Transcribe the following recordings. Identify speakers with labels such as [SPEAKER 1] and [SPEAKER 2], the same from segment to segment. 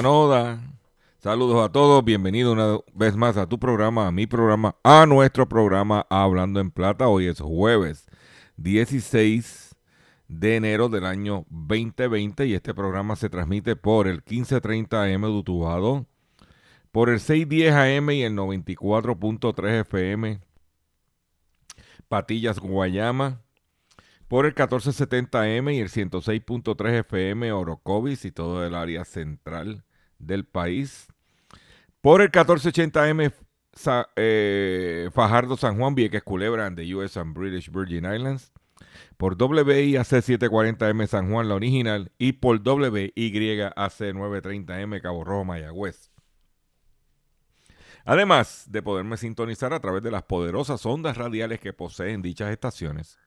[SPEAKER 1] Cuenta no da.
[SPEAKER 2] Saludos a todos, bienvenido una vez más a tu programa, a mi programa, a nuestro programa Hablando en Plata. Hoy es jueves 16 de enero del año 2020 y este programa se transmite por el 1530 AM de Utuado, por el 610 AM y el 94.3 FM Patillas Guayama, por el 1470M y el 106.3 FM Orocovis y todo el área central del país. Por el 1480M Sa- eh, Fajardo San Juan Vieques Culebra and the US and British Virgin Islands. Por WIAC 740M San Juan la original y por WYAC 930M Cabo Rojo Mayagüez. Además de poderme sintonizar a través de las poderosas ondas radiales que poseen dichas estaciones,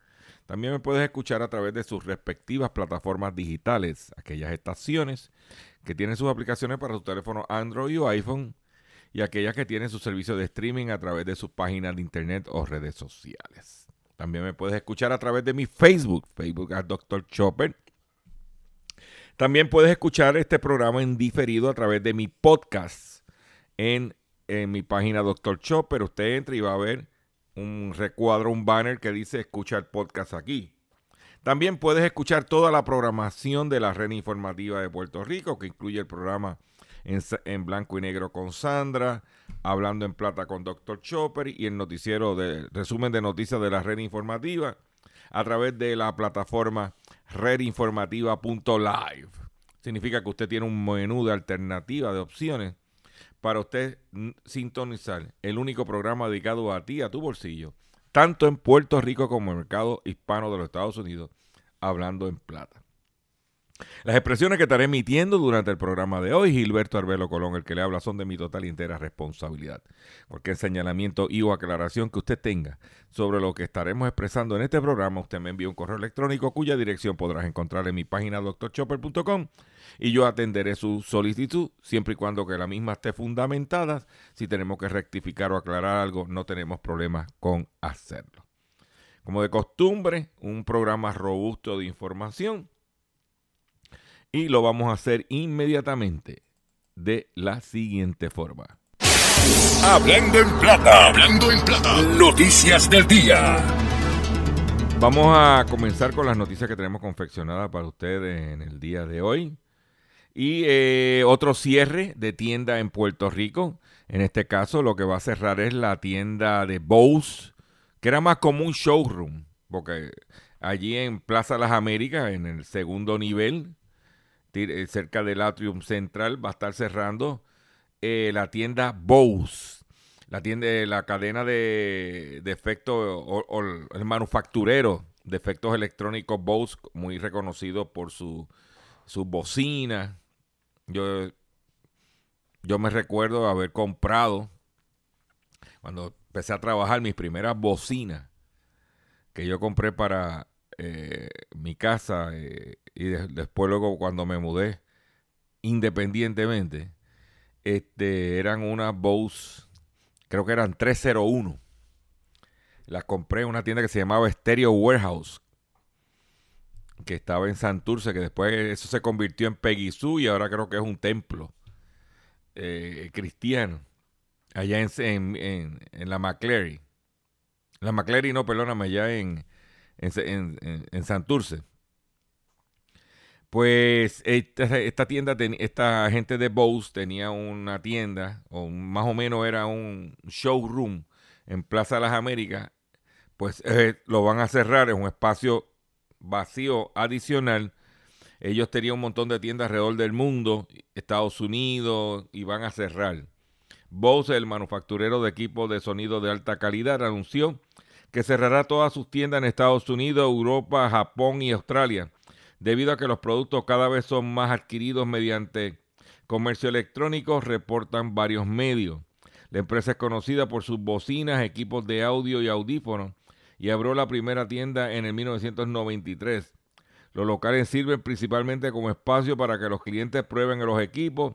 [SPEAKER 2] también me puedes escuchar a través de sus respectivas plataformas digitales, aquellas estaciones que tienen sus aplicaciones para su teléfono Android o iPhone y aquellas que tienen su servicio de streaming a través de sus páginas de internet o redes sociales. También me puedes escuchar a través de mi Facebook, Facebook a Dr. Chopper. También puedes escuchar este programa en diferido a través de mi podcast en, en mi página Dr. Chopper. Usted entra y va a ver un recuadro, un banner que dice escucha el podcast aquí. También puedes escuchar toda la programación de la red informativa de Puerto Rico, que incluye el programa en, blanco y negro con Sandra, hablando en plata con Dr. Chopper y el noticiero de resumen de noticias de la red informativa a través de la plataforma redinformativa.live. Significa que usted tiene un menú de alternativa de opciones para usted sintonizar el único programa dedicado a ti, a tu bolsillo, tanto en Puerto Rico como en el mercado hispano de los Estados Unidos, hablando en plata. Las expresiones que estaré emitiendo durante el programa de hoy, Gilberto Arbelo Colón, el que le habla, son de mi total y entera responsabilidad. Cualquier señalamiento y o aclaración que usted tenga sobre lo que estaremos expresando en este programa, usted me envía un correo electrónico cuya dirección podrás encontrar en mi página drchopper.com y yo atenderé su solicitud siempre y cuando que la misma esté fundamentada. Si tenemos que rectificar o aclarar algo, no tenemos problemas con hacerlo. Como de costumbre, un programa robusto de información y lo vamos a hacer inmediatamente de la siguiente forma.
[SPEAKER 3] Hablando en plata, hablando en plata. Noticias del día.
[SPEAKER 2] Vamos a comenzar con las noticias que tenemos confeccionadas para ustedes en el día de hoy. Y eh, otro cierre de tienda en Puerto Rico. En este caso, lo que va a cerrar es la tienda de Bose, que era más como un showroom, porque allí en Plaza Las Américas, en el segundo nivel, cerca del atrium central, va a estar cerrando eh, la tienda Bose. La tienda, la cadena de, de efectos, o, el manufacturero de efectos electrónicos Bose, muy reconocido por su, sus bocinas. Yo, yo me recuerdo haber comprado, cuando empecé a trabajar, mis primeras bocinas que yo compré para eh, mi casa eh, y de- después luego cuando me mudé independientemente, este, eran unas Bose, creo que eran 301. Las compré en una tienda que se llamaba Stereo Warehouse, que estaba en Santurce, que después eso se convirtió en Sue y ahora creo que es un templo eh, cristiano, allá en, en, en- la McCleary. La McCleary, no, perdóname, allá en, en, en- en- Santurce. Pues esta, esta tienda, esta gente de Bose tenía una tienda, o más o menos era un showroom en Plaza Las Américas. Pues eh, lo van a cerrar, es un espacio vacío adicional. Ellos tenían un montón de tiendas alrededor del mundo, Estados Unidos, y van a cerrar. Bose, el manufacturero de equipos de sonido de alta calidad, anunció que cerrará todas sus tiendas en Estados Unidos, Europa, Japón y Australia, debido a que los productos cada vez son más adquiridos mediante comercio electrónico, reportan varios medios. La empresa es conocida por sus bocinas, equipos de audio y audífonos y abrió la primera tienda en el 1993. Los locales sirven principalmente como espacio para que los clientes prueben los equipos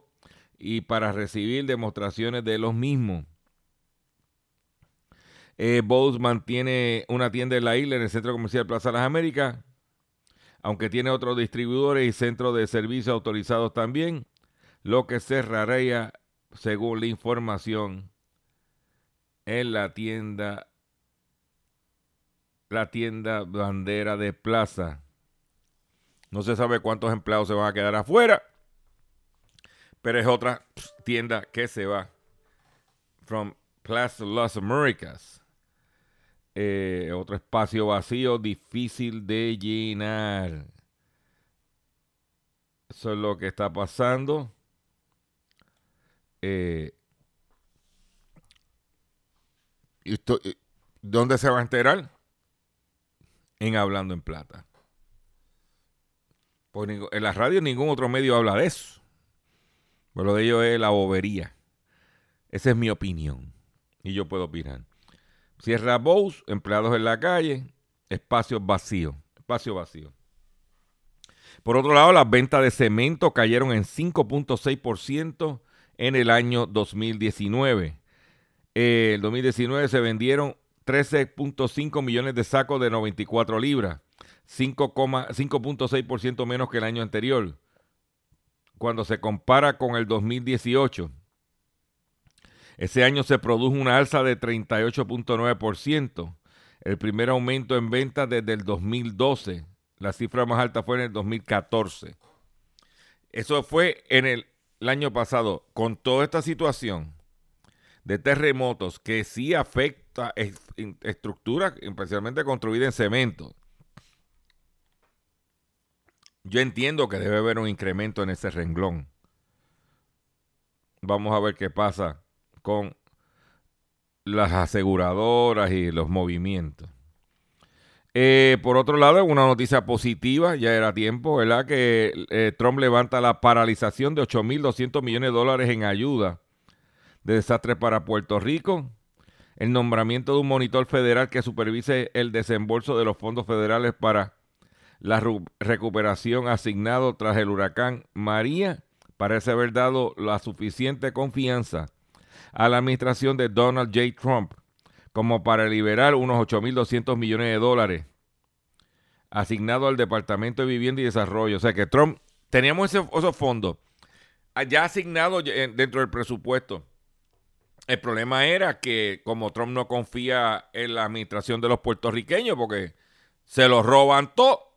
[SPEAKER 2] y para recibir demostraciones de los mismos. Eh, Bose mantiene una tienda en la isla en el Centro Comercial Plaza Las Américas, aunque tiene otros distribuidores y centros de servicio autorizados también, lo que cerraría, según la información, en la tienda, la tienda bandera de Plaza. No se sabe cuántos empleados se van a quedar afuera. Pero es otra tienda que se va. From Plaza Las Americas. Eh, otro espacio vacío, difícil de llenar. Eso es lo que está pasando. Eh, ¿Dónde se va a enterar? En Hablando en Plata. Pues en la radio ningún otro medio habla de eso. Lo de ellos es la bobería. Esa es mi opinión. Y yo puedo opinar. Cierra Bose, empleados en la calle, espacios vacíos. Espacio vacío. Por otro lado, las ventas de cemento cayeron en 5.6% en el año 2019. Eh, el 2019 se vendieron 13.5 millones de sacos de 94 libras, 5.6% menos que el año anterior cuando se compara con el 2018. Ese año se produjo una alza de 38.9%, el primer aumento en ventas desde el 2012. La cifra más alta fue en el 2014. Eso fue en el, año pasado. Con toda esta situación de terremotos que sí afecta estructuras especialmente construidas en cemento, yo entiendo que debe haber un incremento en ese renglón. Vamos a ver qué pasa con las aseguradoras y los movimientos. Eh, por otro lado, una noticia positiva, ya era tiempo, ¿verdad? Que eh, Trump levanta la paralización de 8.200 millones de dólares en ayuda de desastres para Puerto Rico, el nombramiento de un monitor federal que supervise el desembolso de los fondos federales para la recuperación asignado tras el huracán María parece haber dado la suficiente confianza a la administración de Donald J. Trump como para liberar unos 8.200 millones de dólares asignados al Departamento de Vivienda y Desarrollo. O sea que Trump, teníamos esos fondos ya asignados dentro del presupuesto. El problema era que como Trump no confía en la administración de los puertorriqueños porque se los roban todo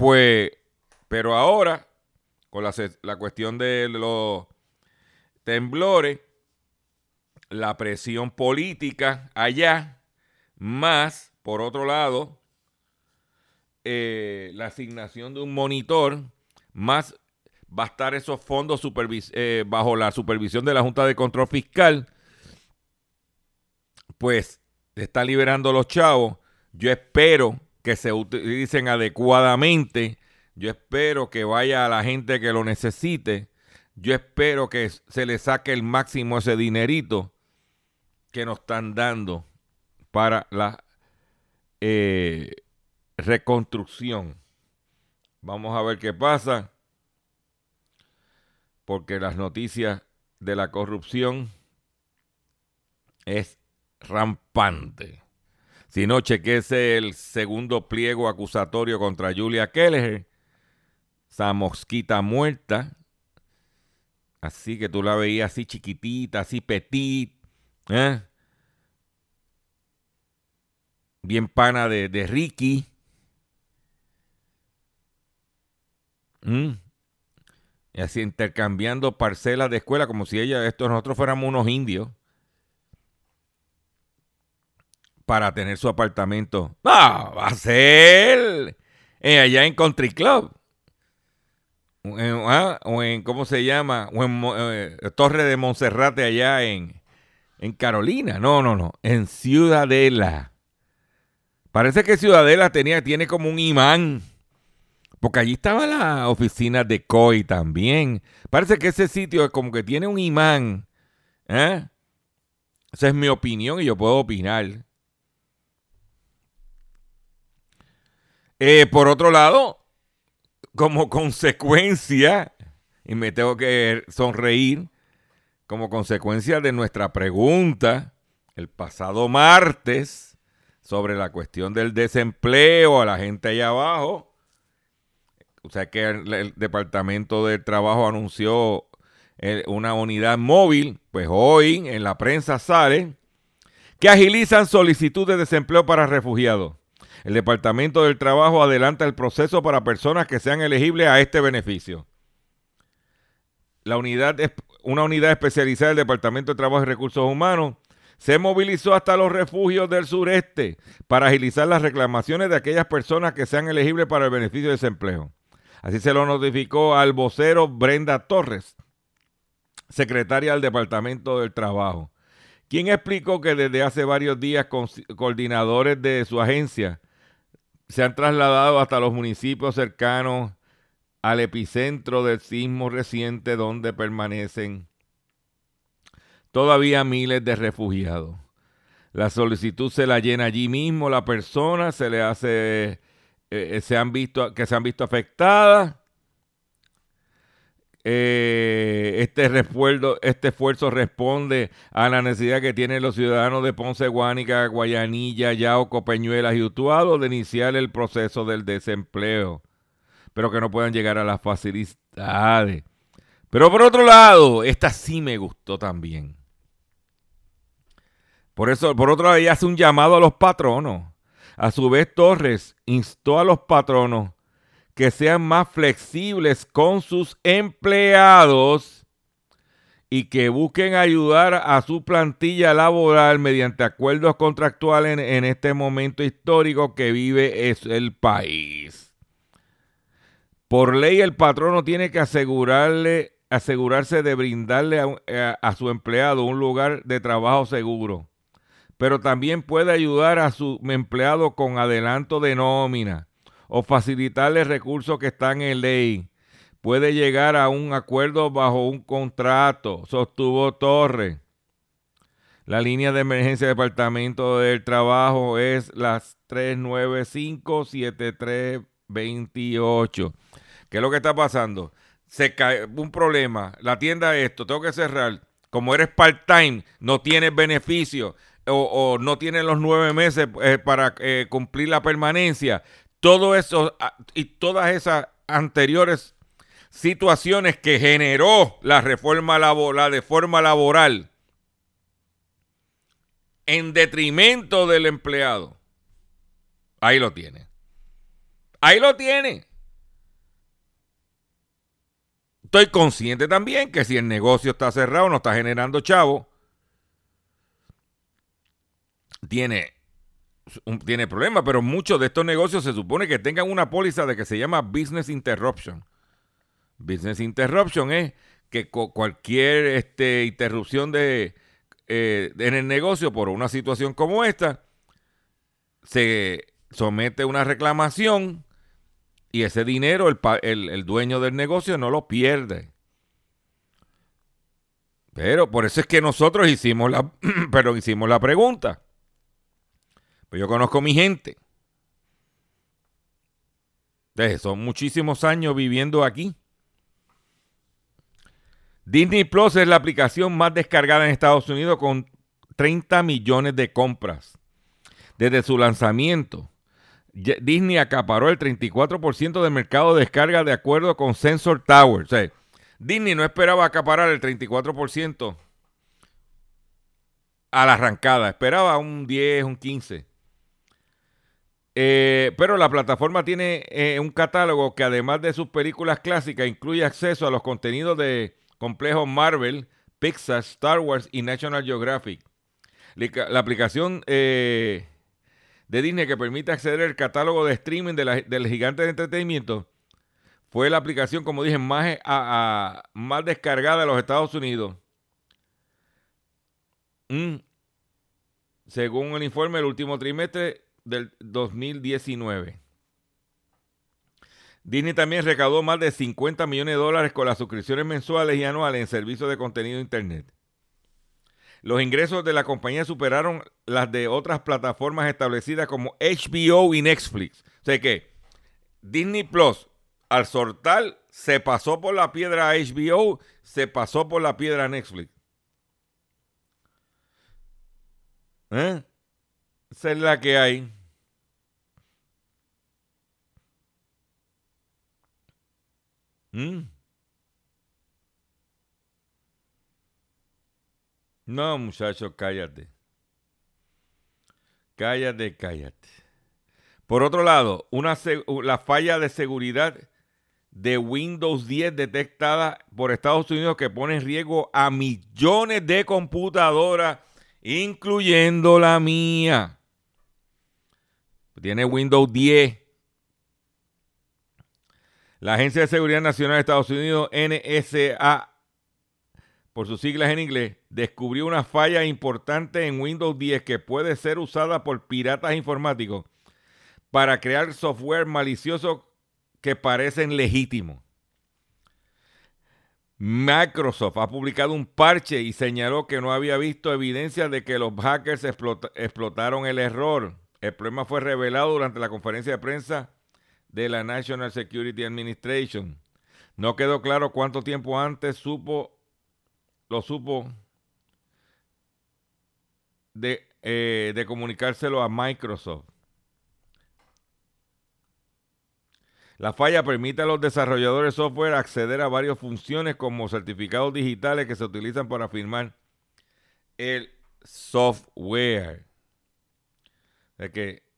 [SPEAKER 2] Pues, pero ahora, con la, cuestión de los temblores, la presión política allá, más, por otro lado, eh, la asignación de un monitor, más va a estar esos fondos eh, bajo la supervisión de la Junta de Control Fiscal, pues está liberando los chavos. Yo espero que se utilicen adecuadamente. Yo espero que vaya a la gente que lo necesite. Yo espero que se le saque el máximo ese dinerito que nos están dando para la eh, reconstrucción. Vamos a ver qué pasa. Porque las noticias de la corrupción es rampante. Si no, chequese el segundo pliego acusatorio contra Julia Keller. Esa mosquita muerta. Así que tú la veías así chiquitita, así petit. ¿eh? Bien pana de, Ricky. ¿Mm? Y así intercambiando parcelas de escuela como si ella, esto nosotros fuéramos unos indios. para tener su apartamento. No, va a ser eh, allá en Country Club. Ah, o en, ¿cómo se llama? O en eh, Torre de Monserrate allá en, en Carolina. No, no, no. En Ciudadela. Parece que Ciudadela tenía, tiene como un imán. Porque allí estaba la oficina de COI también. Parece que ese sitio es como que tiene un imán. ¿eh? Esa es mi opinión y yo puedo opinar. Eh, por otro lado, como consecuencia, y me tengo que sonreír, como consecuencia de nuestra pregunta el pasado martes sobre la cuestión del desempleo a la gente allá abajo, o sea que el, Departamento del Trabajo anunció eh, una unidad móvil, pues hoy en la prensa sale que agilizan solicitud de desempleo para refugiados. El Departamento del Trabajo adelanta el proceso para personas que sean elegibles a este beneficio. La unidad, una unidad especializada del Departamento de Trabajo y Recursos Humanos se movilizó hasta los refugios del sureste para agilizar las reclamaciones de aquellas personas que sean elegibles para el beneficio de desempleo. Así se lo notificó al vocero Brenda Torres, secretaria del Departamento del Trabajo, quien explicó que desde hace varios días coordinadores de su agencia se han trasladado hasta los municipios cercanos al epicentro del sismo reciente donde permanecen todavía miles de refugiados. La solicitud se la llena allí mismo la persona, se le hace, eh, se han visto, que se han visto afectadas eh, este, este esfuerzo responde a la necesidad que tienen los ciudadanos de Ponce, Guánica, Guayanilla, Yauco, Peñuelas y Utuado de iniciar el proceso del desempleo, pero que no puedan llegar a las facilidades. Pero por otro lado, esta sí me gustó también. Por eso, por otro lado, ella hace un llamado a los patronos. A su vez, Torres instó a los patronos que sean más flexibles con sus empleados y que busquen ayudar a su plantilla laboral mediante acuerdos contractuales en, este momento histórico que vive el país. Por ley, el patrono tiene que asegurarle, asegurarse de brindarle a su empleado un lugar de trabajo seguro, pero también puede ayudar a su empleado con adelanto de nómina o facilitarle recursos que están en ley. Puede llegar a un acuerdo bajo un contrato, sostuvo Torres. La línea de emergencia del Departamento del Trabajo es las 395-7328. ¿Qué es lo que está pasando? Se cae un problema, la tienda esto, tengo que cerrar. Como eres part-time, no tienes beneficio o, no tienes los nueve meses eh, para eh, cumplir la permanencia todo eso ah, y todas esas anteriores situaciones que generó la reforma laboral, de forma laboral en detrimento del empleado. Ahí lo tiene. Ahí lo tiene. Estoy consciente también que si el negocio está cerrado, no está generando chavo, tiene tiene problemas, pero muchos de estos negocios se supone que tengan una póliza de que se llama Business Interruption. Business Interruption es que cualquier este, interrupción de, eh, en el negocio por una situación como esta, se somete una reclamación y ese dinero el, el dueño del negocio no lo pierde. Pero por eso es que nosotros hicimos la, pero hicimos la pregunta. Pues yo conozco mi gente. son muchísimos años viviendo aquí. Disney Plus es la aplicación más descargada en Estados Unidos con 30 millones de compras. Desde su lanzamiento, Disney acaparó el 34% del mercado de descarga de acuerdo con Sensor Tower. Disney no esperaba acaparar el 34% a la arrancada, esperaba un 10, un 15. Eh, pero la plataforma tiene eh, un catálogo que además de sus películas clásicas incluye acceso a los contenidos de complejos Marvel, Pixar, Star Wars y National Geographic. La, aplicación eh, de Disney que permite acceder al catálogo de streaming del gigante de entretenimiento fue la aplicación, como dije, más, descargada de los Estados Unidos. Mm. Según el informe del último trimestre del 2019. Disney también recaudó más de 50 millones de dólares con las suscripciones mensuales y anuales en servicios de contenido de Internet. Los ingresos de la compañía superaron las de otras plataformas establecidas como HBO y Netflix. O sea que Disney Plus, al sortal, se pasó por la piedra HBO, se pasó por la piedra Netflix. ¿Eh? Esa es la que hay. ¿Mm? No, muchachos, cállate. Cállate, cállate. Por otro lado, una, la falla de seguridad de Windows 10 detectada por Estados Unidos que pone en riesgo a millones de computadoras, incluyendo la mía. Tiene Windows 10. La Agencia de Seguridad Nacional de Estados Unidos, NSA, por sus siglas en inglés, descubrió una falla importante en Windows 10 que puede ser usada por piratas informáticos para crear software malicioso que parecen legítimos. Microsoft ha publicado un parche y señaló que no había visto evidencia de que los hackers explotaron el error. El problema fue revelado durante la conferencia de prensa de la National Security Administration. No quedó claro cuánto tiempo antes supo lo supo de, eh, comunicárselo a Microsoft. La falla permite a los desarrolladores de software acceder a varias funciones como certificados digitales que se utilizan para firmar el software. Es que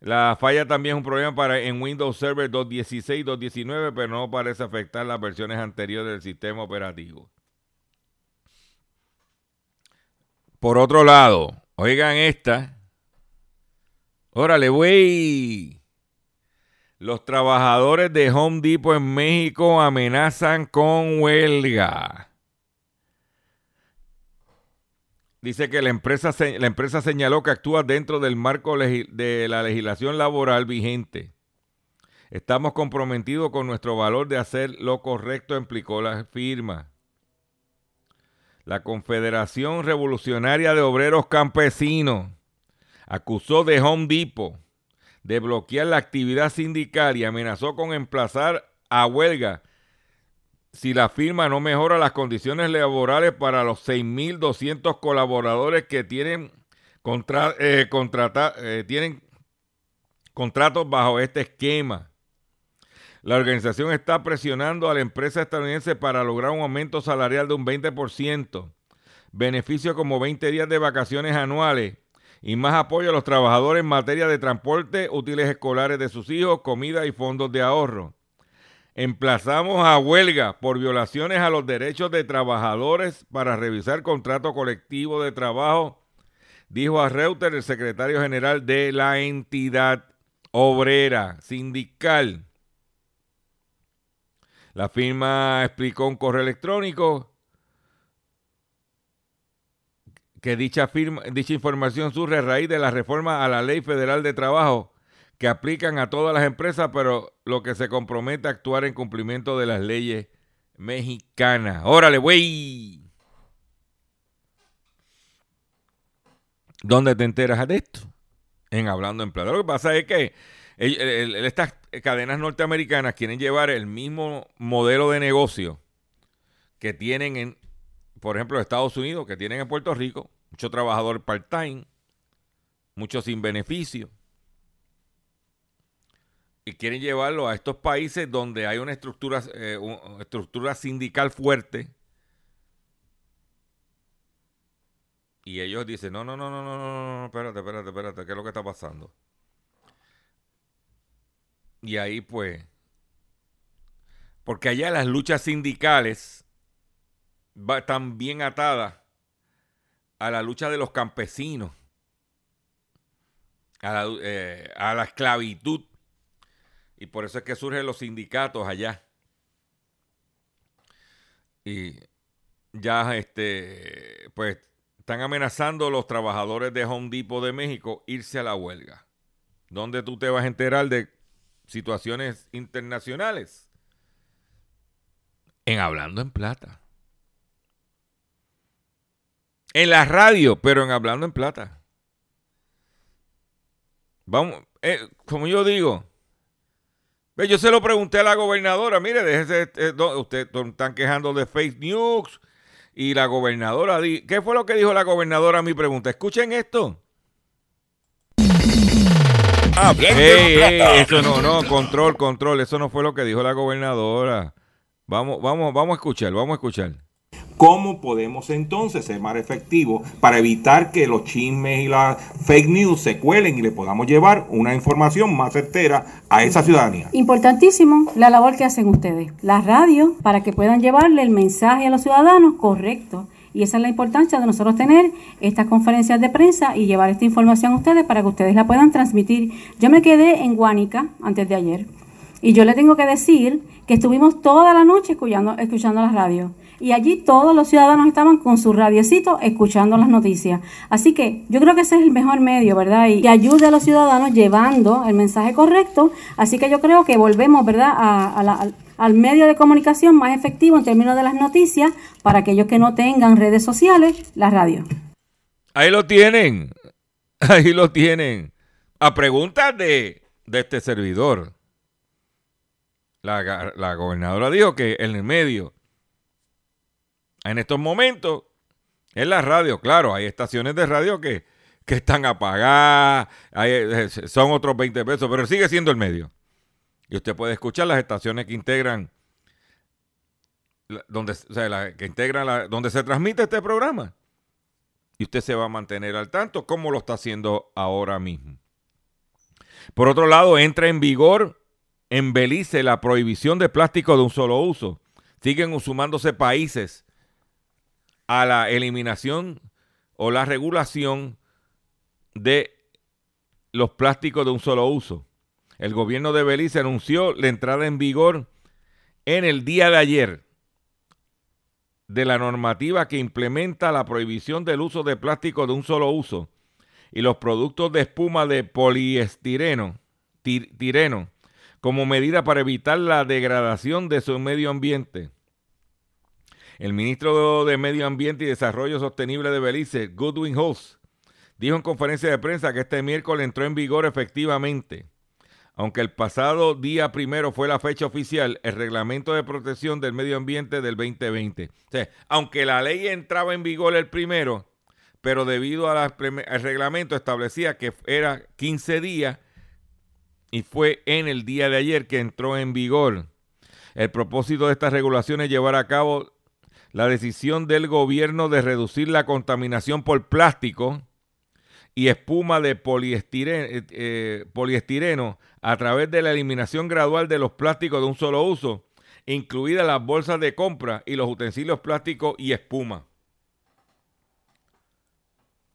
[SPEAKER 2] la falla también es un problema para en Windows Server 2.16 y 2.19, pero no parece afectar las versiones anteriores del sistema operativo. Por otro lado, oigan esta. Órale, güey. Los trabajadores de Home Depot en México amenazan con huelga. Dice que la empresa, la empresa señaló que actúa dentro del marco de la legislación laboral vigente. Estamos comprometidos con nuestro valor de hacer lo correcto, implicó la firma. La Confederación Revolucionaria de Obreros Campesinos acusó de Home Depot de bloquear la actividad sindical y amenazó con emplazar a huelga si la firma no mejora las condiciones laborales para los 6.200 colaboradores que tienen, eh, eh, tienen contratos bajo este esquema. La organización está presionando a la empresa estadounidense para lograr un aumento salarial de un 20%, beneficios como 20 días de vacaciones anuales y más apoyo a los trabajadores en materia de transporte, útiles escolares de sus hijos, comida y fondos de ahorro. Emplazamos a huelga por violaciones a los derechos de trabajadores para revisar contrato colectivo de trabajo, dijo a Reuter el secretario general de la entidad obrera sindical. La firma explicó un correo electrónico que dicha, firma, dicha información surge a raíz de la reforma a la Ley Federal de Trabajo que aplican a todas las empresas, pero lo que se compromete a actuar en cumplimiento de las leyes mexicanas. Órale, güey. ¿Dónde te enteras de esto? En Hablando Empleado. Lo que pasa es que estas cadenas norteamericanas quieren llevar el mismo modelo de negocio que tienen en, por ejemplo, Estados Unidos, que tienen en Puerto Rico, muchos trabajadores part-time, muchos sin beneficio y quieren llevarlo a estos países donde hay una estructura, eh, estructura sindical fuerte. Y ellos dicen, no, no, no, no, no, no, no, espérate, espérate, espérate, ¿qué es lo que está pasando? Y ahí pues, porque allá las luchas sindicales están bien atadas a la lucha de los campesinos a la, eh, a la esclavitud. Y por eso es que surgen los sindicatos allá. Y ya este, pues están amenazando los trabajadores de Home Depot de México irse a la huelga. ¿Dónde tú te vas a enterar de situaciones internacionales? En Hablando en Plata. En la radio, pero en Hablando en Plata. Vamos, eh, como yo digo, yo se lo pregunté a la gobernadora, mire, déjese, eh, usted están quejando de fake news y la gobernadora, ¿qué fue lo que dijo la gobernadora a mi pregunta? Escuchen esto. eso no, no, control, control, eso no fue lo que dijo la gobernadora. Vamos, vamos, vamos a escuchar, vamos a escuchar.
[SPEAKER 4] ¿Cómo podemos entonces ser más efectivos para evitar que los chismes y las fake news se cuelen y le podamos llevar una información más certera a esa ciudadanía?
[SPEAKER 5] Importantísimo la labor que hacen ustedes, la radio, para que puedan llevarle el mensaje a los ciudadanos correcto. Y esa es la importancia de nosotros tener estas conferencias de prensa y llevar esta información a ustedes para que ustedes la puedan transmitir. Yo me quedé en Guánica antes de ayer y yo le tengo que decir que estuvimos toda la noche escuchando, escuchando la radio y allí todos los ciudadanos estaban con su radiecito escuchando las noticias. Así que yo creo que ese es el mejor medio, ¿verdad? Y que ayude a los ciudadanos llevando el mensaje correcto. Así que yo creo que volvemos, ¿verdad?, al medio de comunicación más efectivo en términos de las noticias para aquellos que no tengan redes sociales, la radio.
[SPEAKER 2] Ahí lo tienen, ahí lo tienen. A preguntas de, este servidor, la, la gobernadora dijo que en el medio en estos momentos, en la radio, claro, hay estaciones de radio que, están apagadas, eh, son otros 20 pesos, pero sigue siendo el medio. Y usted puede escuchar las estaciones que integran, donde, que integran donde se transmite este programa. Y usted se va a mantener al tanto, como lo está haciendo ahora mismo. Por otro lado, entra en vigor en Belice la prohibición de plástico de un solo uso. Siguen sumándose países a la eliminación o la regulación de los plásticos de un solo uso. El gobierno de Belice anunció la entrada en vigor en el día de ayer de la normativa que implementa la prohibición del uso de plástico de un solo uso y los productos de espuma de poliestireno tireno, como medida para evitar la degradación de su medio ambiente. El ministro de Medio Ambiente y Desarrollo Sostenible de Belice, Goodwin Hulse, dijo en conferencia de prensa que este miércoles entró en vigor efectivamente. Aunque el pasado día primero fue la fecha oficial, el reglamento de protección del medio ambiente del 2020. O sea, aunque la ley entraba en vigor el primero, pero debido al reglamento establecía que era 15 días y fue en el día de ayer que entró en vigor. El propósito de estas regulaciones es llevar a cabo la decisión del gobierno de reducir la contaminación por plástico y espuma de eh, eh, poliestireno, a través de la eliminación gradual de los plásticos de un solo uso, incluidas las bolsas de compra y los utensilios plásticos y espuma.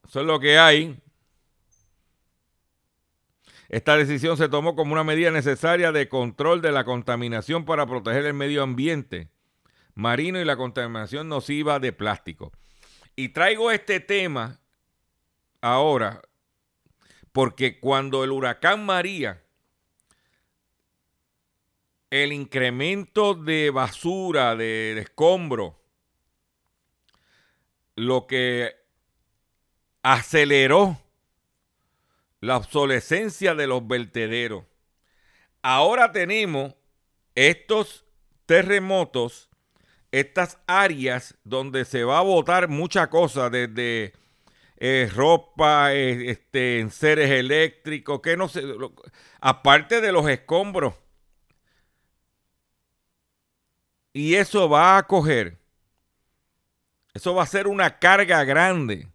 [SPEAKER 2] Eso es lo que hay. Esta decisión se tomó como una medida necesaria de control de la contaminación para proteger el medio ambiente marino y la contaminación nociva de plástico. Y traigo este tema ahora porque cuando el huracán María, el incremento de basura, de, escombro, lo que aceleró la obsolescencia de los vertederos. Ahora tenemos estos terremotos estas áreas donde se va a botar mucha cosa, desde eh, ropa, eh, este, en seres eléctricos, que no sé, aparte de los escombros. Y eso va a coger, eso va a ser una carga grande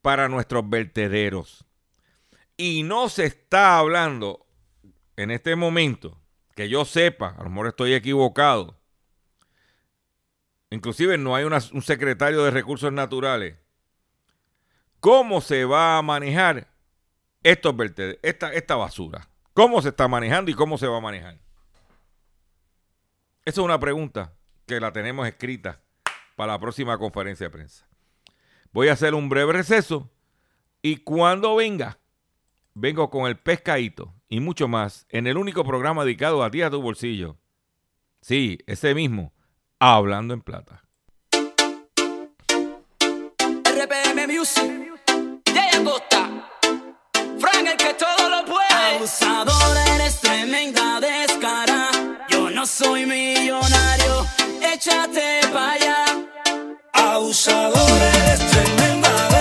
[SPEAKER 2] para nuestros vertederos. Y no se está hablando en este momento, que yo sepa, a lo mejor estoy equivocado, Inclusive no hay un secretario de recursos naturales. ¿Cómo se va a manejar esta, esta basura? ¿Cómo se está manejando y cómo se va a manejar? Esa es una pregunta que la tenemos escrita para la próxima conferencia de prensa. Voy a hacer un breve receso y cuando venga, vengo con el pescadito y mucho más en el único programa dedicado a ti a tu bolsillo. Sí, ese mismo, Hablando en Plata.
[SPEAKER 1] RPM Music, Jay Costa, Frank el que todo lo puede. Abusador, eres tremenda descara. Yo no soy millonario, échate para allá. Abusador, eres tremenda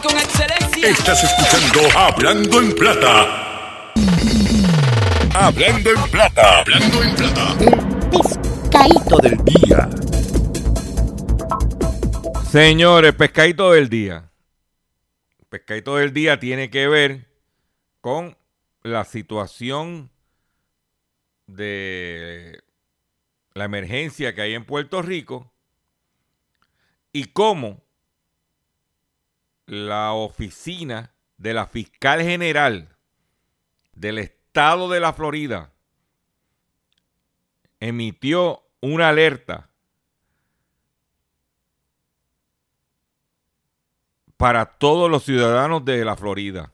[SPEAKER 1] con excelencia.
[SPEAKER 3] Estás escuchando Hablando en Plata. Hablando en Plata. Hablando en Plata.
[SPEAKER 6] Pescadito del día.
[SPEAKER 2] Señores, pescadito del día. Pescadito del día tiene que ver con la situación de la emergencia que hay en Puerto Rico y cómo la oficina de la fiscal general del estado de la Florida emitió una alerta para todos los ciudadanos de la Florida.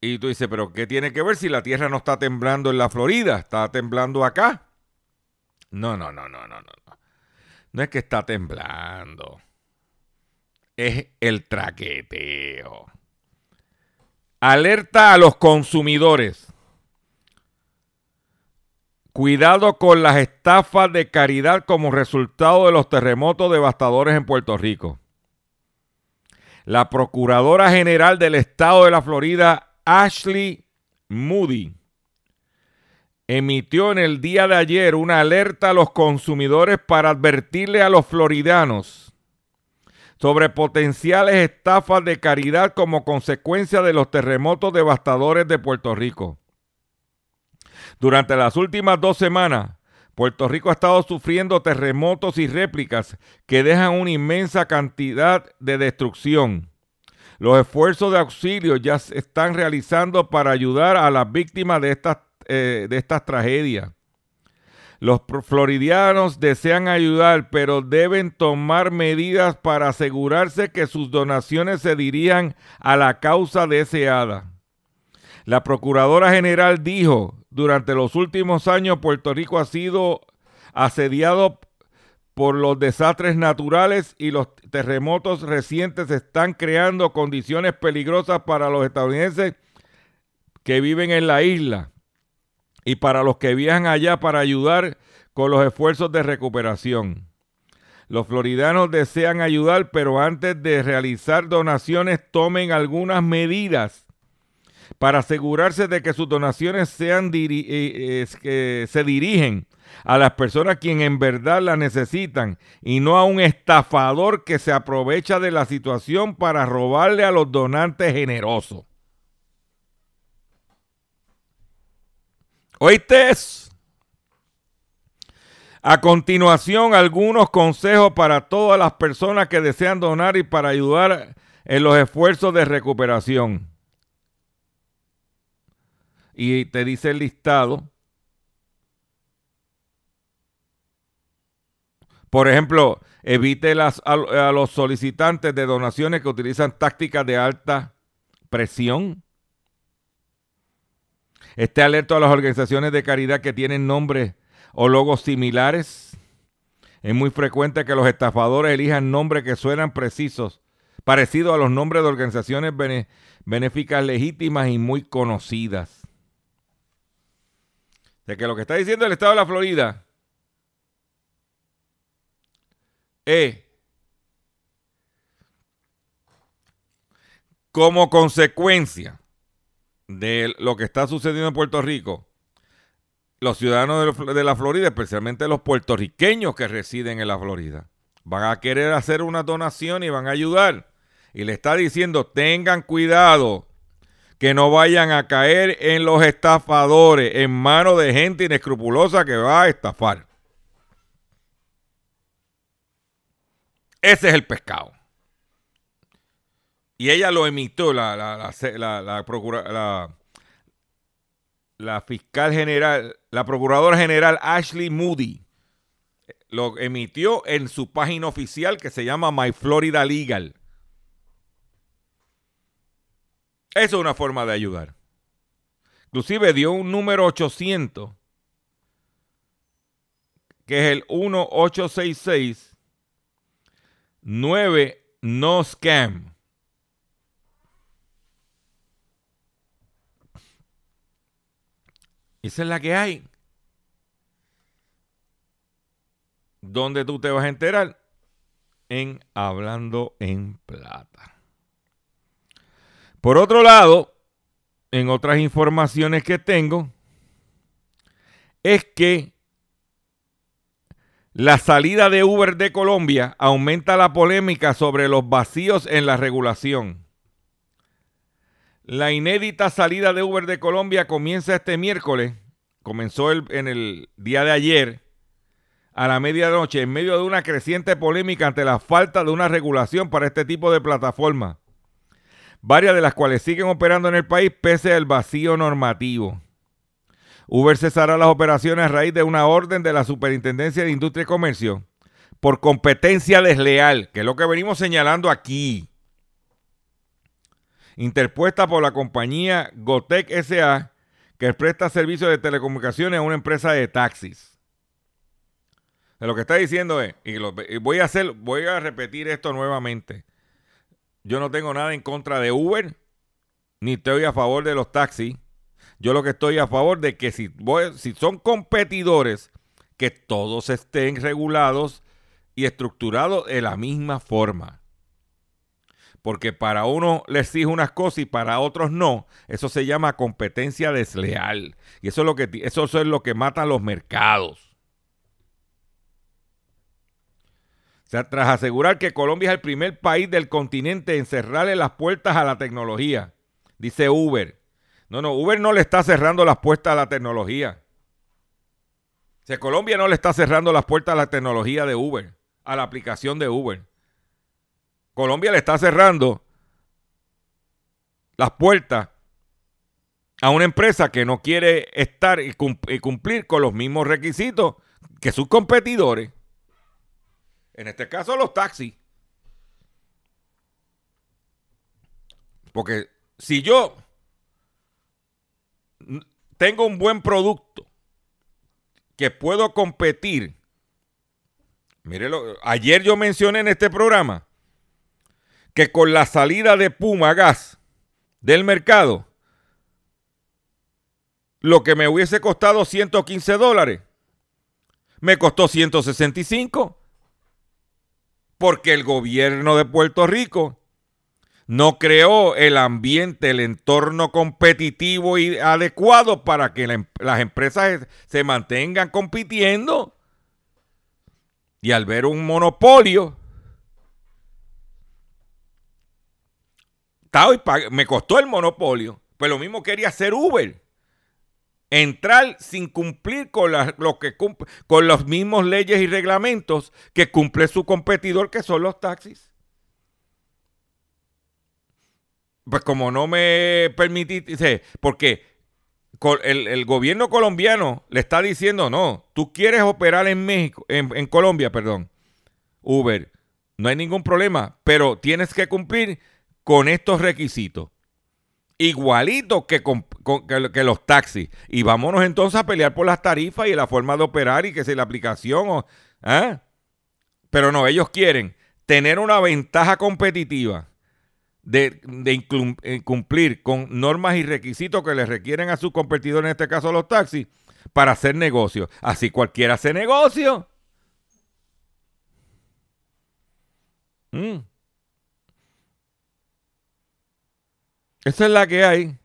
[SPEAKER 2] Y tú dices, pero ¿qué tiene que ver si la tierra no está temblando en la Florida? ¿Está temblando acá? No, no, no, no, no, no. no. Es que está temblando. Es el traqueteo. Alerta a los consumidores. Cuidado con las estafas de caridad como resultado de los terremotos devastadores en Puerto Rico. La Procuradora General del Estado de la Florida, Ashley Moody, emitió en el día de ayer una alerta a los consumidores para advertirle a los floridanos sobre potenciales estafas de caridad como consecuencia de los terremotos devastadores de Puerto Rico. Durante las últimas dos semanas, Puerto Rico ha estado sufriendo terremotos y réplicas que dejan una inmensa cantidad de destrucción. Los esfuerzos de auxilio ya se están realizando para ayudar a las víctimas de estas, eh, de estas tragedias. Los floridianos desean ayudar, pero deben tomar medidas para asegurarse que sus donaciones se dirijan a la causa deseada. La Procuradora General dijo, durante los últimos años Puerto Rico ha sido asediado por los desastres naturales y los terremotos recientes están creando condiciones peligrosas para los estadounidenses que viven en la isla y para los que viajan allá para ayudar con los esfuerzos de recuperación. Los floridanos desean ayudar, pero antes de realizar donaciones tomen algunas medidas para asegurarse de que sus donaciones sean eh, que se dirigen a las personas quien en verdad la necesitan y no a un estafador que se aprovecha de la situación para robarle a los donantes generosos. ¿Oíste? A continuación, algunos consejos para todas las personas que desean donar y para ayudar en los esfuerzos de recuperación. Y te dice el listado. Por ejemplo, evite a los solicitantes de donaciones que utilizan tácticas de alta presión. Esté alerta a las organizaciones de caridad que tienen nombres o logos similares. Es muy frecuente que los estafadores elijan nombres que suenan precisos, parecidos a los nombres de organizaciones benéficas legítimas y muy conocidas. De que lo que está diciendo el Estado de la Florida es como consecuencia de lo que está sucediendo en Puerto Rico, los ciudadanos de la- Florida, especialmente los puertorriqueños que residen en la Florida, van a querer hacer una donación y van a ayudar. Y le está diciendo, tengan cuidado, que no vayan a caer en los estafadores, en manos de gente inescrupulosa que va a estafar. Ese es el pescado. Y ella lo emitió, la, la, la, la, fiscal general, la procuradora general Ashley Moody, lo emitió en su página oficial que se llama My Florida Legal. Eso es una forma de ayudar. Inclusive dio un número 800, que es el 1866 9 no scam. Esa es la que hay. ¿Dónde tú te vas a enterar? En Hablando en Plata. Por otro lado, en otras informaciones que tengo, es que la salida de Uber de Colombia aumenta la polémica sobre los vacíos en la regulación. La inédita salida de Uber de Colombia comienza este miércoles, comenzó el- en el día de ayer, a la medianoche, en medio de una creciente polémica ante la falta de una regulación para este tipo de plataformas varias de las cuales siguen operando en el país pese al vacío normativo. Uber cesará las operaciones a raíz de una orden de la Superintendencia de Industria y Comercio por competencia desleal, que es lo que venimos señalando aquí, interpuesta por la compañía Gotec SA, que presta servicios de telecomunicaciones a una empresa de taxis. Lo que está diciendo es, y, voy a repetir esto nuevamente. Yo no tengo nada en contra de Uber, ni estoy a favor de los taxis. Yo lo que estoy a favor de que si, si son competidores, que todos estén regulados y estructurados de la misma forma. Porque para uno le exige unas cosas y para otros no. Eso se llama competencia desleal. Y eso es lo que, eso es lo que mata los mercados. O sea, tras asegurar que Colombia es el primer país del continente en cerrarle las puertas a la tecnología, dice Uber. No, no, Uber no le está cerrando las puertas a la tecnología. O sea, Colombia no le está cerrando las puertas a la tecnología de Uber, a la aplicación de Uber. Colombia le está cerrando las puertas a una empresa que no quiere estar y, cum- y cumplir con los mismos requisitos que sus competidores. En este caso, los taxis. Porque si yo tengo un buen producto que puedo competir, ayer yo mencioné en este programa que con la salida de Puma Gas del mercado, lo que me hubiese costado 115 dólares, me costó 165, porque el gobierno de Puerto Rico no creó el ambiente, el entorno competitivo y adecuado para que em- las empresas se mantengan compitiendo. Y al ver un monopolio, y me costó el monopolio. Pues lo mismo quería hacer Uber. Entrar sin cumplir con, las- lo que cum- con los mismos leyes y reglamentos que cumple su competidor, que son los taxis. Pues como no me permitiste, porque el gobierno colombiano le está diciendo, no, tú quieres operar en México, en, en Colombia, perdón, Uber, no hay ningún problema, pero tienes que cumplir con estos requisitos. Igualito que, con- que, los taxis. Y vámonos entonces a pelear por las tarifas y la forma de operar y que sea la aplicación. O, ¿ah? Pero no, ellos quieren tener una ventaja competitiva de, de eh, cumplir con normas y requisitos que les requieren a sus competidores, en este caso los taxis, para hacer negocio. Así cualquiera hace negocio. Mm. Esa es la que hay.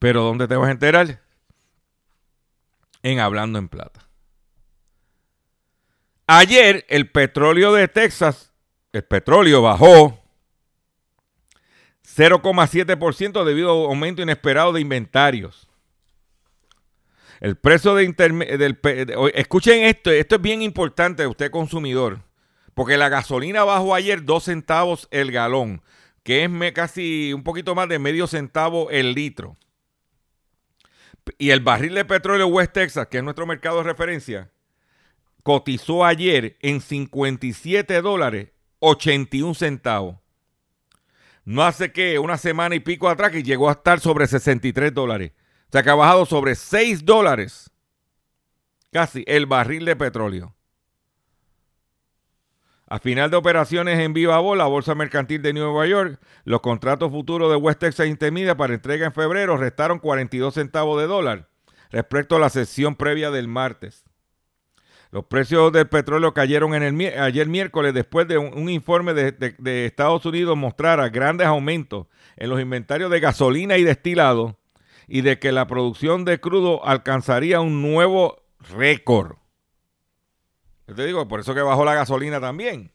[SPEAKER 2] Pero ¿dónde te vas a enterar? En Hablando en Plata. Ayer el petróleo de Texas, el petróleo bajó 0,7% debido a aumento inesperado de inventarios. El precio de interme- del escuchen esto, esto es bien importante usted consumidor, porque la gasolina bajó ayer 2 centavos el galón, que es casi un poquito más de medio centavo el litro. Y el barril de petróleo West Texas, que es nuestro mercado de referencia, cotizó ayer en 57 dólares 81 centavos. No hace que una semana y pico atrás que llegó a estar sobre 63 dólares. O sea que ha bajado sobre 6 dólares casi el barril de petróleo. A final de operaciones en viva voz, la Bolsa Mercantil de Nueva York, los contratos futuros de West Texas Intermedia para entrega en febrero restaron 42 centavos de dólar respecto a la sesión previa del martes. Los precios del petróleo cayeron ayer miércoles después de un, informe de, de- de Estados Unidos mostrara grandes aumentos en los inventarios de gasolina y destilado y de que la producción de crudo alcanzaría un nuevo récord. Yo te digo, por eso que bajó la gasolina también.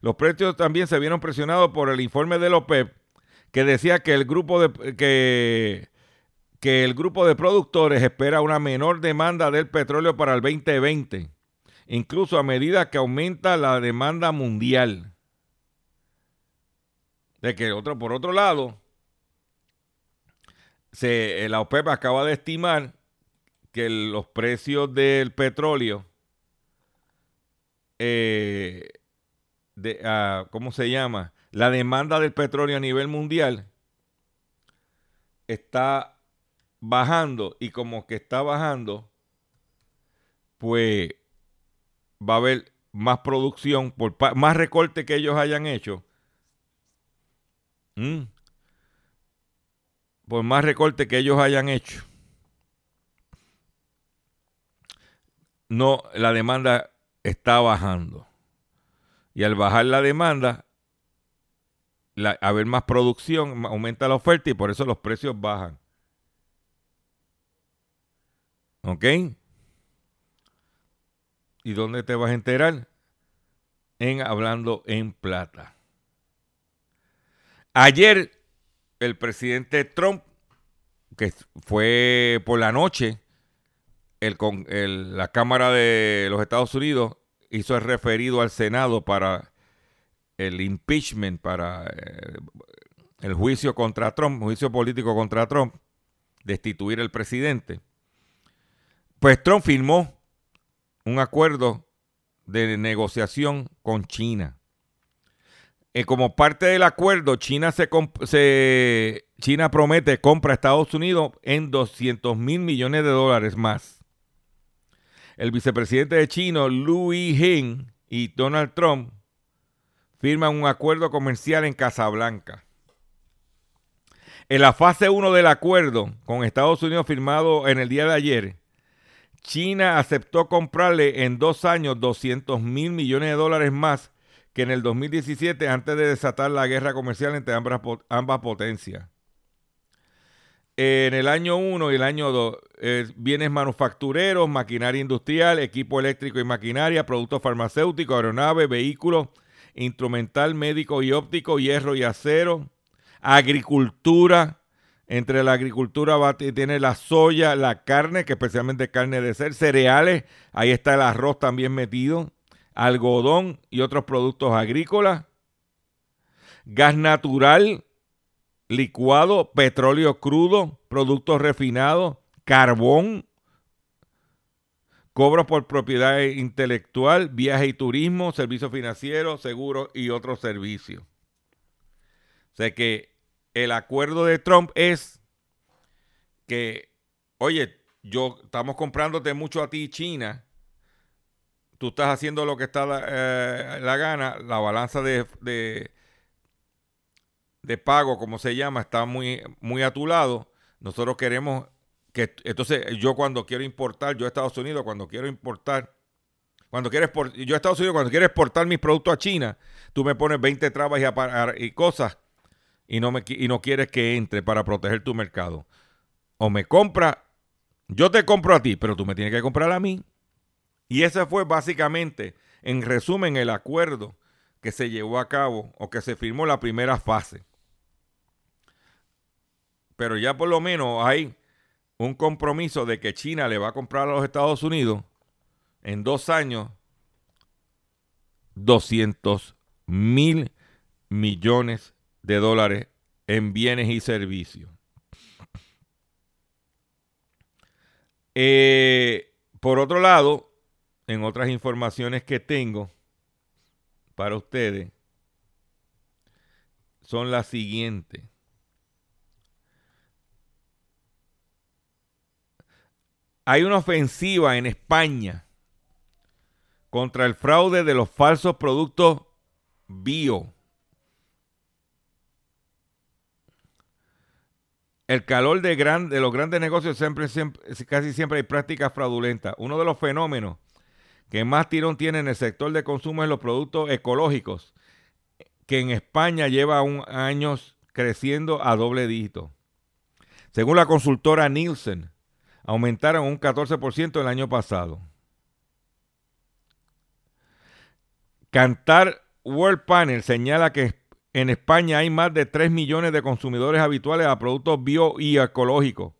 [SPEAKER 2] Los precios también se vieron presionados por el informe de OPEP que decía que el grupo de que, que el grupo de productores espera una menor demanda del petróleo para el 2020, incluso a medida que aumenta la demanda mundial. De que otro por otro lado se, la OPEP acaba de estimar que los precios del petróleo eh, de, ah, ¿cómo se llama? La demanda del petróleo a nivel mundial está bajando y como que está bajando, pues va a haber más producción, por más recorte que ellos hayan hecho. Mm. Por más recorte que ellos hayan hecho. No, la demanda está bajando. Y al bajar la demanda, la, haber más producción, aumenta la oferta y por eso los precios bajan. ¿Ok? ¿Y dónde te vas a enterar? En Hablando en Plata. Ayer, el presidente Trump, que fue por la noche, el, el- la Cámara de los Estados Unidos hizo el referido al Senado para el impeachment, para eh, el juicio contra Trump, juicio político contra Trump, destituir al presidente. Pues Trump firmó un acuerdo de negociación con China. Y como parte del acuerdo, China, se, se, China promete compra a Estados Unidos en 200 mil millones de dólares más. El vicepresidente de China, Liu Ying, y Donald Trump firman un acuerdo comercial en Casablanca. En la fase 1 del acuerdo con Estados Unidos firmado en el día de ayer, China aceptó comprarle en dos años 200 mil millones de dólares más que en el 2017 antes de desatar la guerra comercial entre ambas, ambas potencias. En el año 1 y el año 2, eh, bienes manufactureros, maquinaria industrial, equipo eléctrico y maquinaria, productos farmacéuticos, aeronaves, vehículos, instrumental médico y óptico, hierro y acero, agricultura, entre la agricultura tiene la soya, la carne, que especialmente carne de ser, cereales, ahí está el arroz también metido, algodón y otros productos agrícolas, gas natural, licuado, petróleo crudo, productos refinados, carbón, cobros por propiedad intelectual, viaje y turismo, servicios financieros, seguros y otros servicios. O sea que el acuerdo de Trump es que, oye, yo estamos comprándote mucho a ti, China. Tú estás haciendo lo que está la, eh, gana. La balanza de, pago, como se llama, está muy, muy a tu lado. Nosotros queremos que, entonces, yo cuando quiero importar, yo a Estados Unidos, cuando quiero importar, cuando quieres, yo a Estados Unidos, cuando quiero exportar mis productos a China, tú me pones 20 trabas y, y cosas y no, me, y no quieres que entre para proteger tu mercado. O me compra, yo te compro a ti, pero tú me tienes que comprar a mí. Y ese fue básicamente, en resumen, el acuerdo que se llevó a cabo o que se firmó la primera fase. Pero ya por lo menos hay un compromiso de que China le va a comprar a los Estados Unidos en dos años 200 mil millones de dólares en bienes y servicios. Eh, por otro lado, en otras informaciones que tengo para ustedes, son las siguientes. Hay una ofensiva en España contra el fraude de los falsos productos bio. el calor de, los grandes negocios siempre, casi siempre hay prácticas fraudulentas. Uno de los fenómenos que más tirón tiene en el sector de consumo es los productos ecológicos, que en España lleva un años creciendo a doble dígito. Según la consultora Nielsen, aumentaron un 14% el año pasado. Cantar World Panel señala que en España hay más de 3 millones de consumidores habituales a productos bio y ecológicos.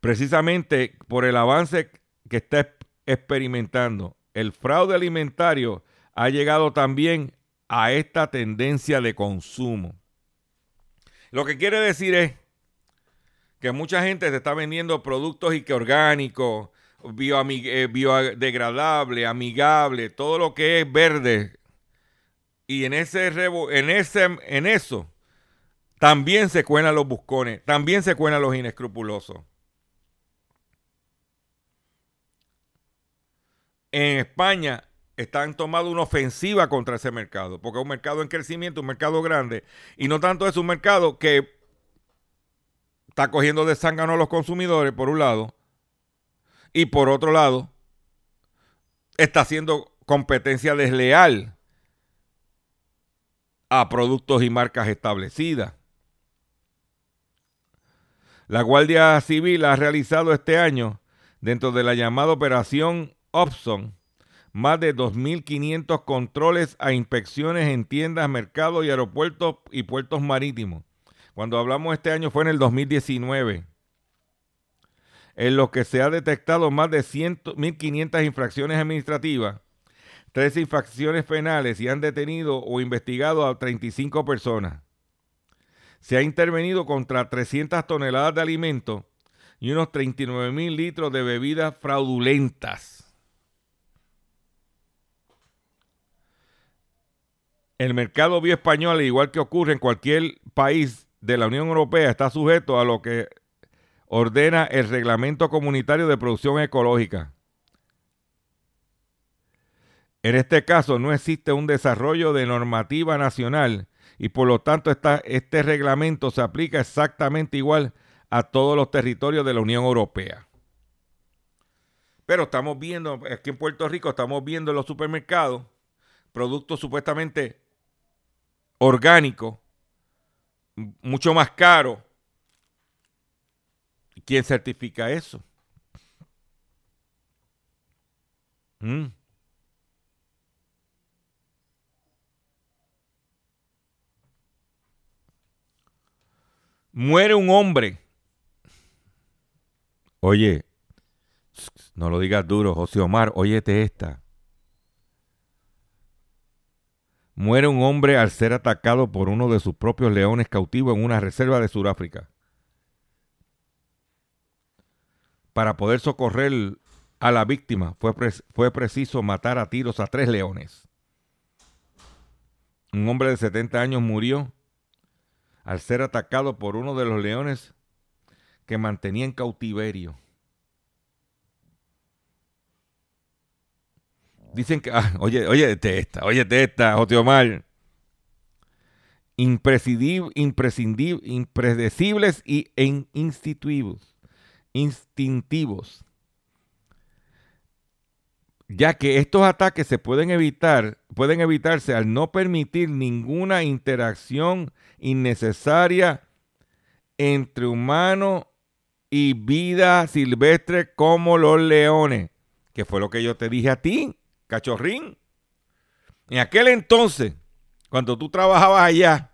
[SPEAKER 2] Precisamente por el avance que está experimentando, el fraude alimentario ha llegado también a esta tendencia de consumo. Lo que quiere decir es que mucha gente se está vendiendo productos y que orgánicos, eh, biodegradable, amigable, todo lo que es verde, y en ese, en ese en eso también se cuelan los buscones, también se cuelan los inescrupulosos. En España están tomando una ofensiva contra ese mercado, porque es un mercado en crecimiento, un mercado grande, y no tanto es un mercado que está cogiendo de zángano a los consumidores, por un lado, y por otro lado, está haciendo competencia desleal a productos y marcas establecidas. La Guardia Civil ha realizado este año, dentro de la llamada Operación Opson, más de 2.500 controles a inspecciones en tiendas, mercados y aeropuertos y puertos marítimos. Cuando hablamos este año fue en el 2019. en los que se ha detectado más de 100 1.500 infracciones administrativas, tres infracciones penales y han detenido o investigado a 35 personas. Se ha intervenido contra 300 toneladas de alimentos y unos 39 mil litros de bebidas fraudulentas. El mercado bioespañol, al igual que ocurre en cualquier país de la Unión Europea, está sujeto a lo que ordena el Reglamento Comunitario de Producción Ecológica. En este caso no existe un desarrollo de normativa nacional y por lo tanto este reglamento se aplica exactamente igual a todos los territorios de la Unión Europea. Pero estamos viendo, aquí en Puerto Rico estamos viendo en los supermercados productos supuestamente orgánico, mucho más caro. ¿Quién certifica eso? ¿Mm? Muere un hombre. Oye, no lo digas duro, José Omar, óyete esta. Muere un hombre al ser atacado por uno de sus propios leones cautivos en una reserva de Sudáfrica. Para poder socorrer a la víctima fue, fue preciso matar a tiros a tres leones. Un hombre de 70 años murió al ser atacado por uno de los leones que mantenía en cautiverio. Dicen que, ah, oye, oye, esta, oye, esta, José Omar. Imprescindibles, impredecibles y en instintivos, instintivos. Ya que estos ataques se pueden evitar, pueden evitarse al no permitir ninguna interacción innecesaria entre humano y vida silvestre como los leones, que fue lo que yo te dije a ti cachorrín. En aquel entonces, cuando tú trabajabas allá,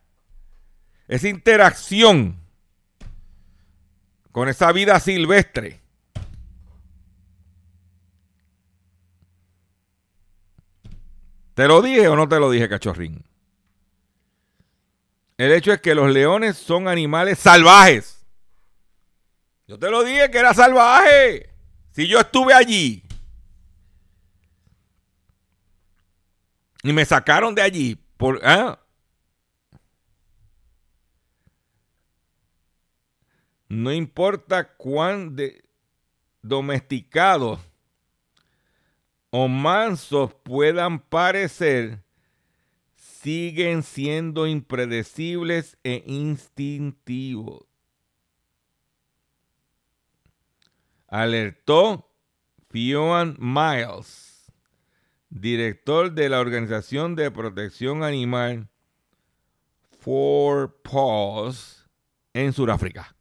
[SPEAKER 2] esa interacción con esa vida silvestre, ¿te lo dije o no te lo dije, cachorrín? El hecho es que los leones son animales salvajes. Yo te lo dije que era salvaje. Si yo estuve allí. Y me sacaron de allí. Por, ¿ah? No importa cuán de domesticados o mansos puedan parecer, siguen siendo impredecibles e instintivos. Alertó Fionn Miles director de la Organización de Protección Animal For Paws en Sudáfrica.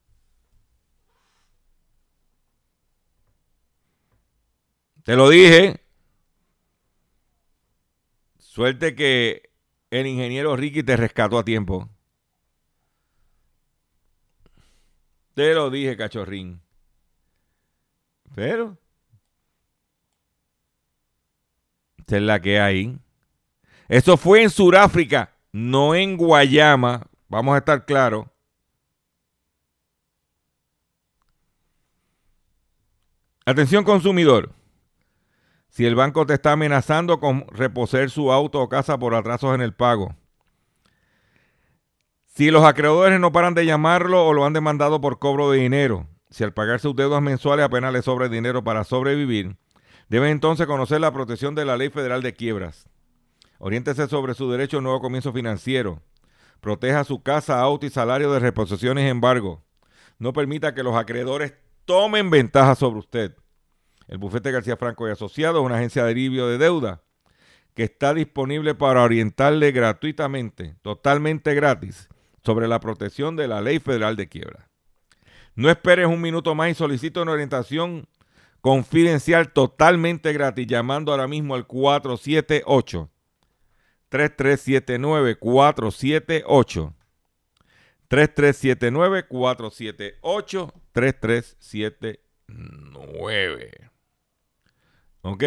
[SPEAKER 2] Te lo dije. Suerte que el ingeniero Ricky te rescató a tiempo. Te lo dije, cachorrín. Pero Esta es la que hay. Eso fue en Sudáfrica, no en Guayama. Vamos a estar claros. Atención consumidor. Si el banco te está amenazando con reposer su auto o casa por atrasos en el pago. Si los acreedores no paran de llamarlo o lo han demandado por cobro de dinero. Si al pagar sus deudas mensuales apenas le sobra dinero para sobrevivir Debe entonces conocer la protección de la Ley Federal de Quiebras. Oriéntese sobre su derecho a nuevo comienzo financiero. Proteja su casa, auto y salario de reposiciones y embargo. No permita que los acreedores tomen ventaja sobre usted. El bufete García Franco y Asociados es una agencia de alivio de deuda que está disponible para orientarle gratuitamente, totalmente gratis, sobre la protección de la Ley Federal de Quiebra. No esperes un minuto más y solicite una orientación confidencial totalmente gratis llamando ahora mismo al 478 3379 478 3379 478 3379 9. ¿Ok?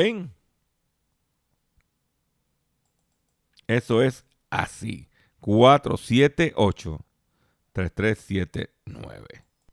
[SPEAKER 2] Eso es así. 478 3379.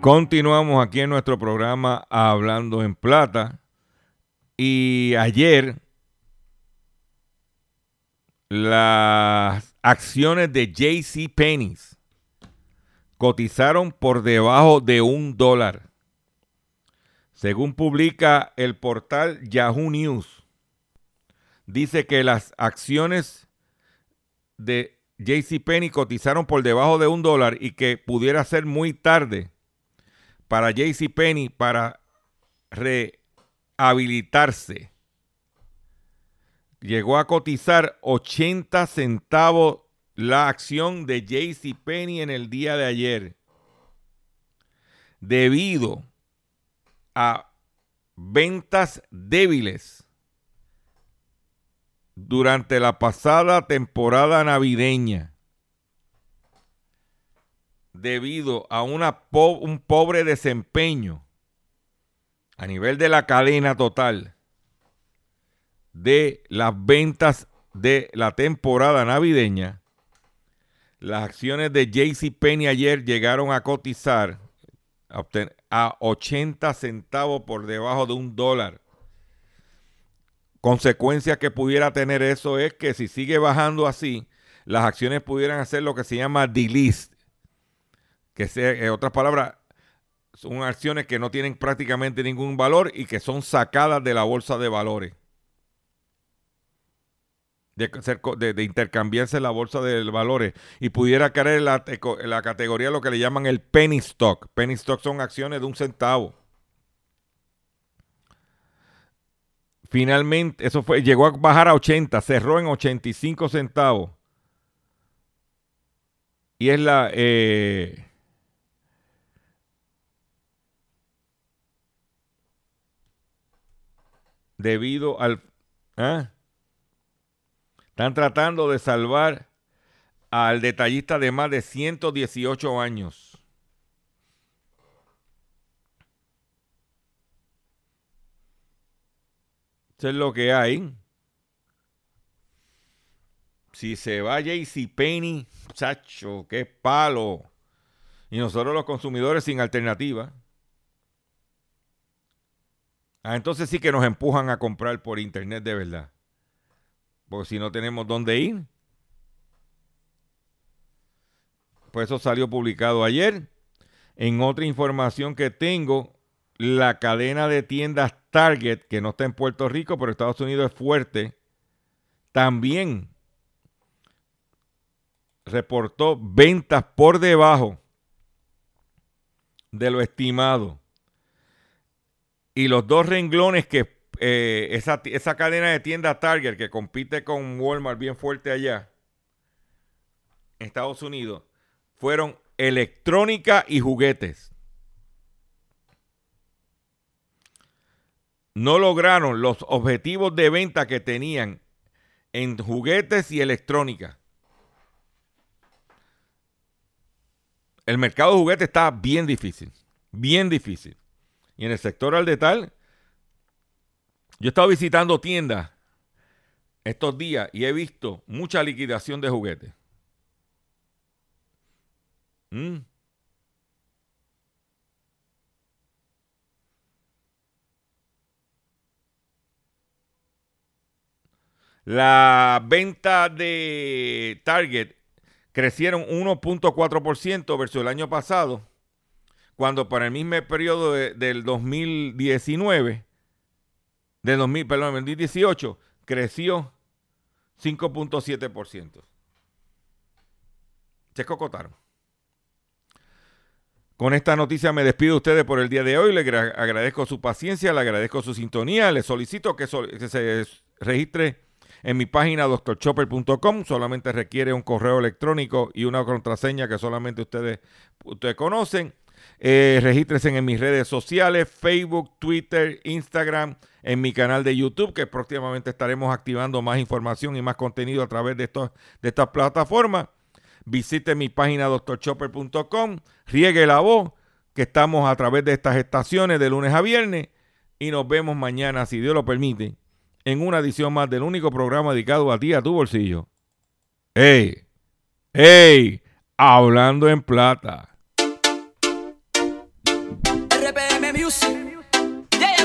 [SPEAKER 2] Continuamos aquí en nuestro programa Hablando en Plata. Y ayer las acciones de JC Penney's cotizaron por debajo de un dólar. Según publica el portal Yahoo News, dice que las acciones de JC Penney cotizaron por debajo de un dólar y que pudiera ser muy tarde para JC Penney para rehabilitarse. Llegó a cotizar 80 centavos la acción de JC Penney en el día de ayer. Debido a ventas débiles durante la pasada temporada navideña debido a un pobre desempeño a nivel de la cadena total de las ventas de la temporada navideña, las acciones de JC Penny ayer llegaron a cotizar a 80 centavos por debajo de un dólar. Consecuencia que pudiera tener eso es que si sigue bajando así, las acciones pudieran hacer lo que se llama delist, que en otras palabras, son acciones que no tienen prácticamente ningún valor y que son sacadas de la bolsa de valores. De, de, intercambiarse la bolsa de valores y pudiera caer en la, la categoría lo que le llaman el penny stock. Penny stock son acciones de un centavo. Finalmente, eso fue, llegó a bajar a 80, cerró en 85 centavos. Y es la, eh, debido al... ¿ah? Están tratando de salvar al detallista de más de 118 años. Eso es lo que hay. Si se va JC Penny, chacho, qué palo. Y nosotros los consumidores sin alternativa. Ah, entonces sí que nos empujan a comprar por internet de verdad. Porque si no tenemos dónde ir. Pues eso salió publicado ayer. En otra información que tengo, la cadena de tiendas Target, que no está en Puerto Rico, pero Estados Unidos es fuerte, también reportó ventas por debajo de lo estimado. Y los dos renglones que eh, esa, esa, cadena de tiendas Target que compite con Walmart bien fuerte allá en Estados Unidos fueron electrónica y juguetes. No lograron los objetivos de venta que tenían en juguetes y electrónica. El mercado de juguetes está bien difícil, bien difícil. Y en el sector al detal, yo he estado visitando tiendas estos días y he visto mucha liquidación de juguetes. Mm. La venta de Target crecieron 1.4% versus el año pasado cuando para el mismo periodo del 2019, de 2000, perdón, 2018, creció 5.7%. Se cocotaron. Con esta noticia me despido de ustedes por el día de hoy. Le gra- agradezco su paciencia, le agradezco su sintonía. Le solicito que, se registre en mi página doctorchopper.com. Solamente requiere un correo electrónico y una contraseña que solamente ustedes, ustedes conocen. Eh, en mis redes sociales, Facebook, Twitter, Instagram, en mi canal de YouTube, que próximamente estaremos activando más información y más contenido a través de, estos, de estas plataformas. Visite mi página doctorchopper.com, riegue la voz, que estamos a través de estas estaciones de lunes a viernes y nos vemos mañana, si Dios lo permite, en una edición más del único programa dedicado a ti, a tu bolsillo. ¡Ey! ¡Ey! Hablando en plata.
[SPEAKER 7] Music, Jay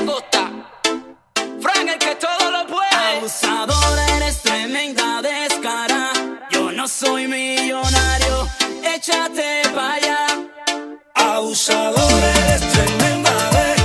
[SPEAKER 7] Frank el que todo lo puede. Abusadora, eres tremenda descara. Yo no soy millonario, échate para allá. Abusadora, eres tremenda descara.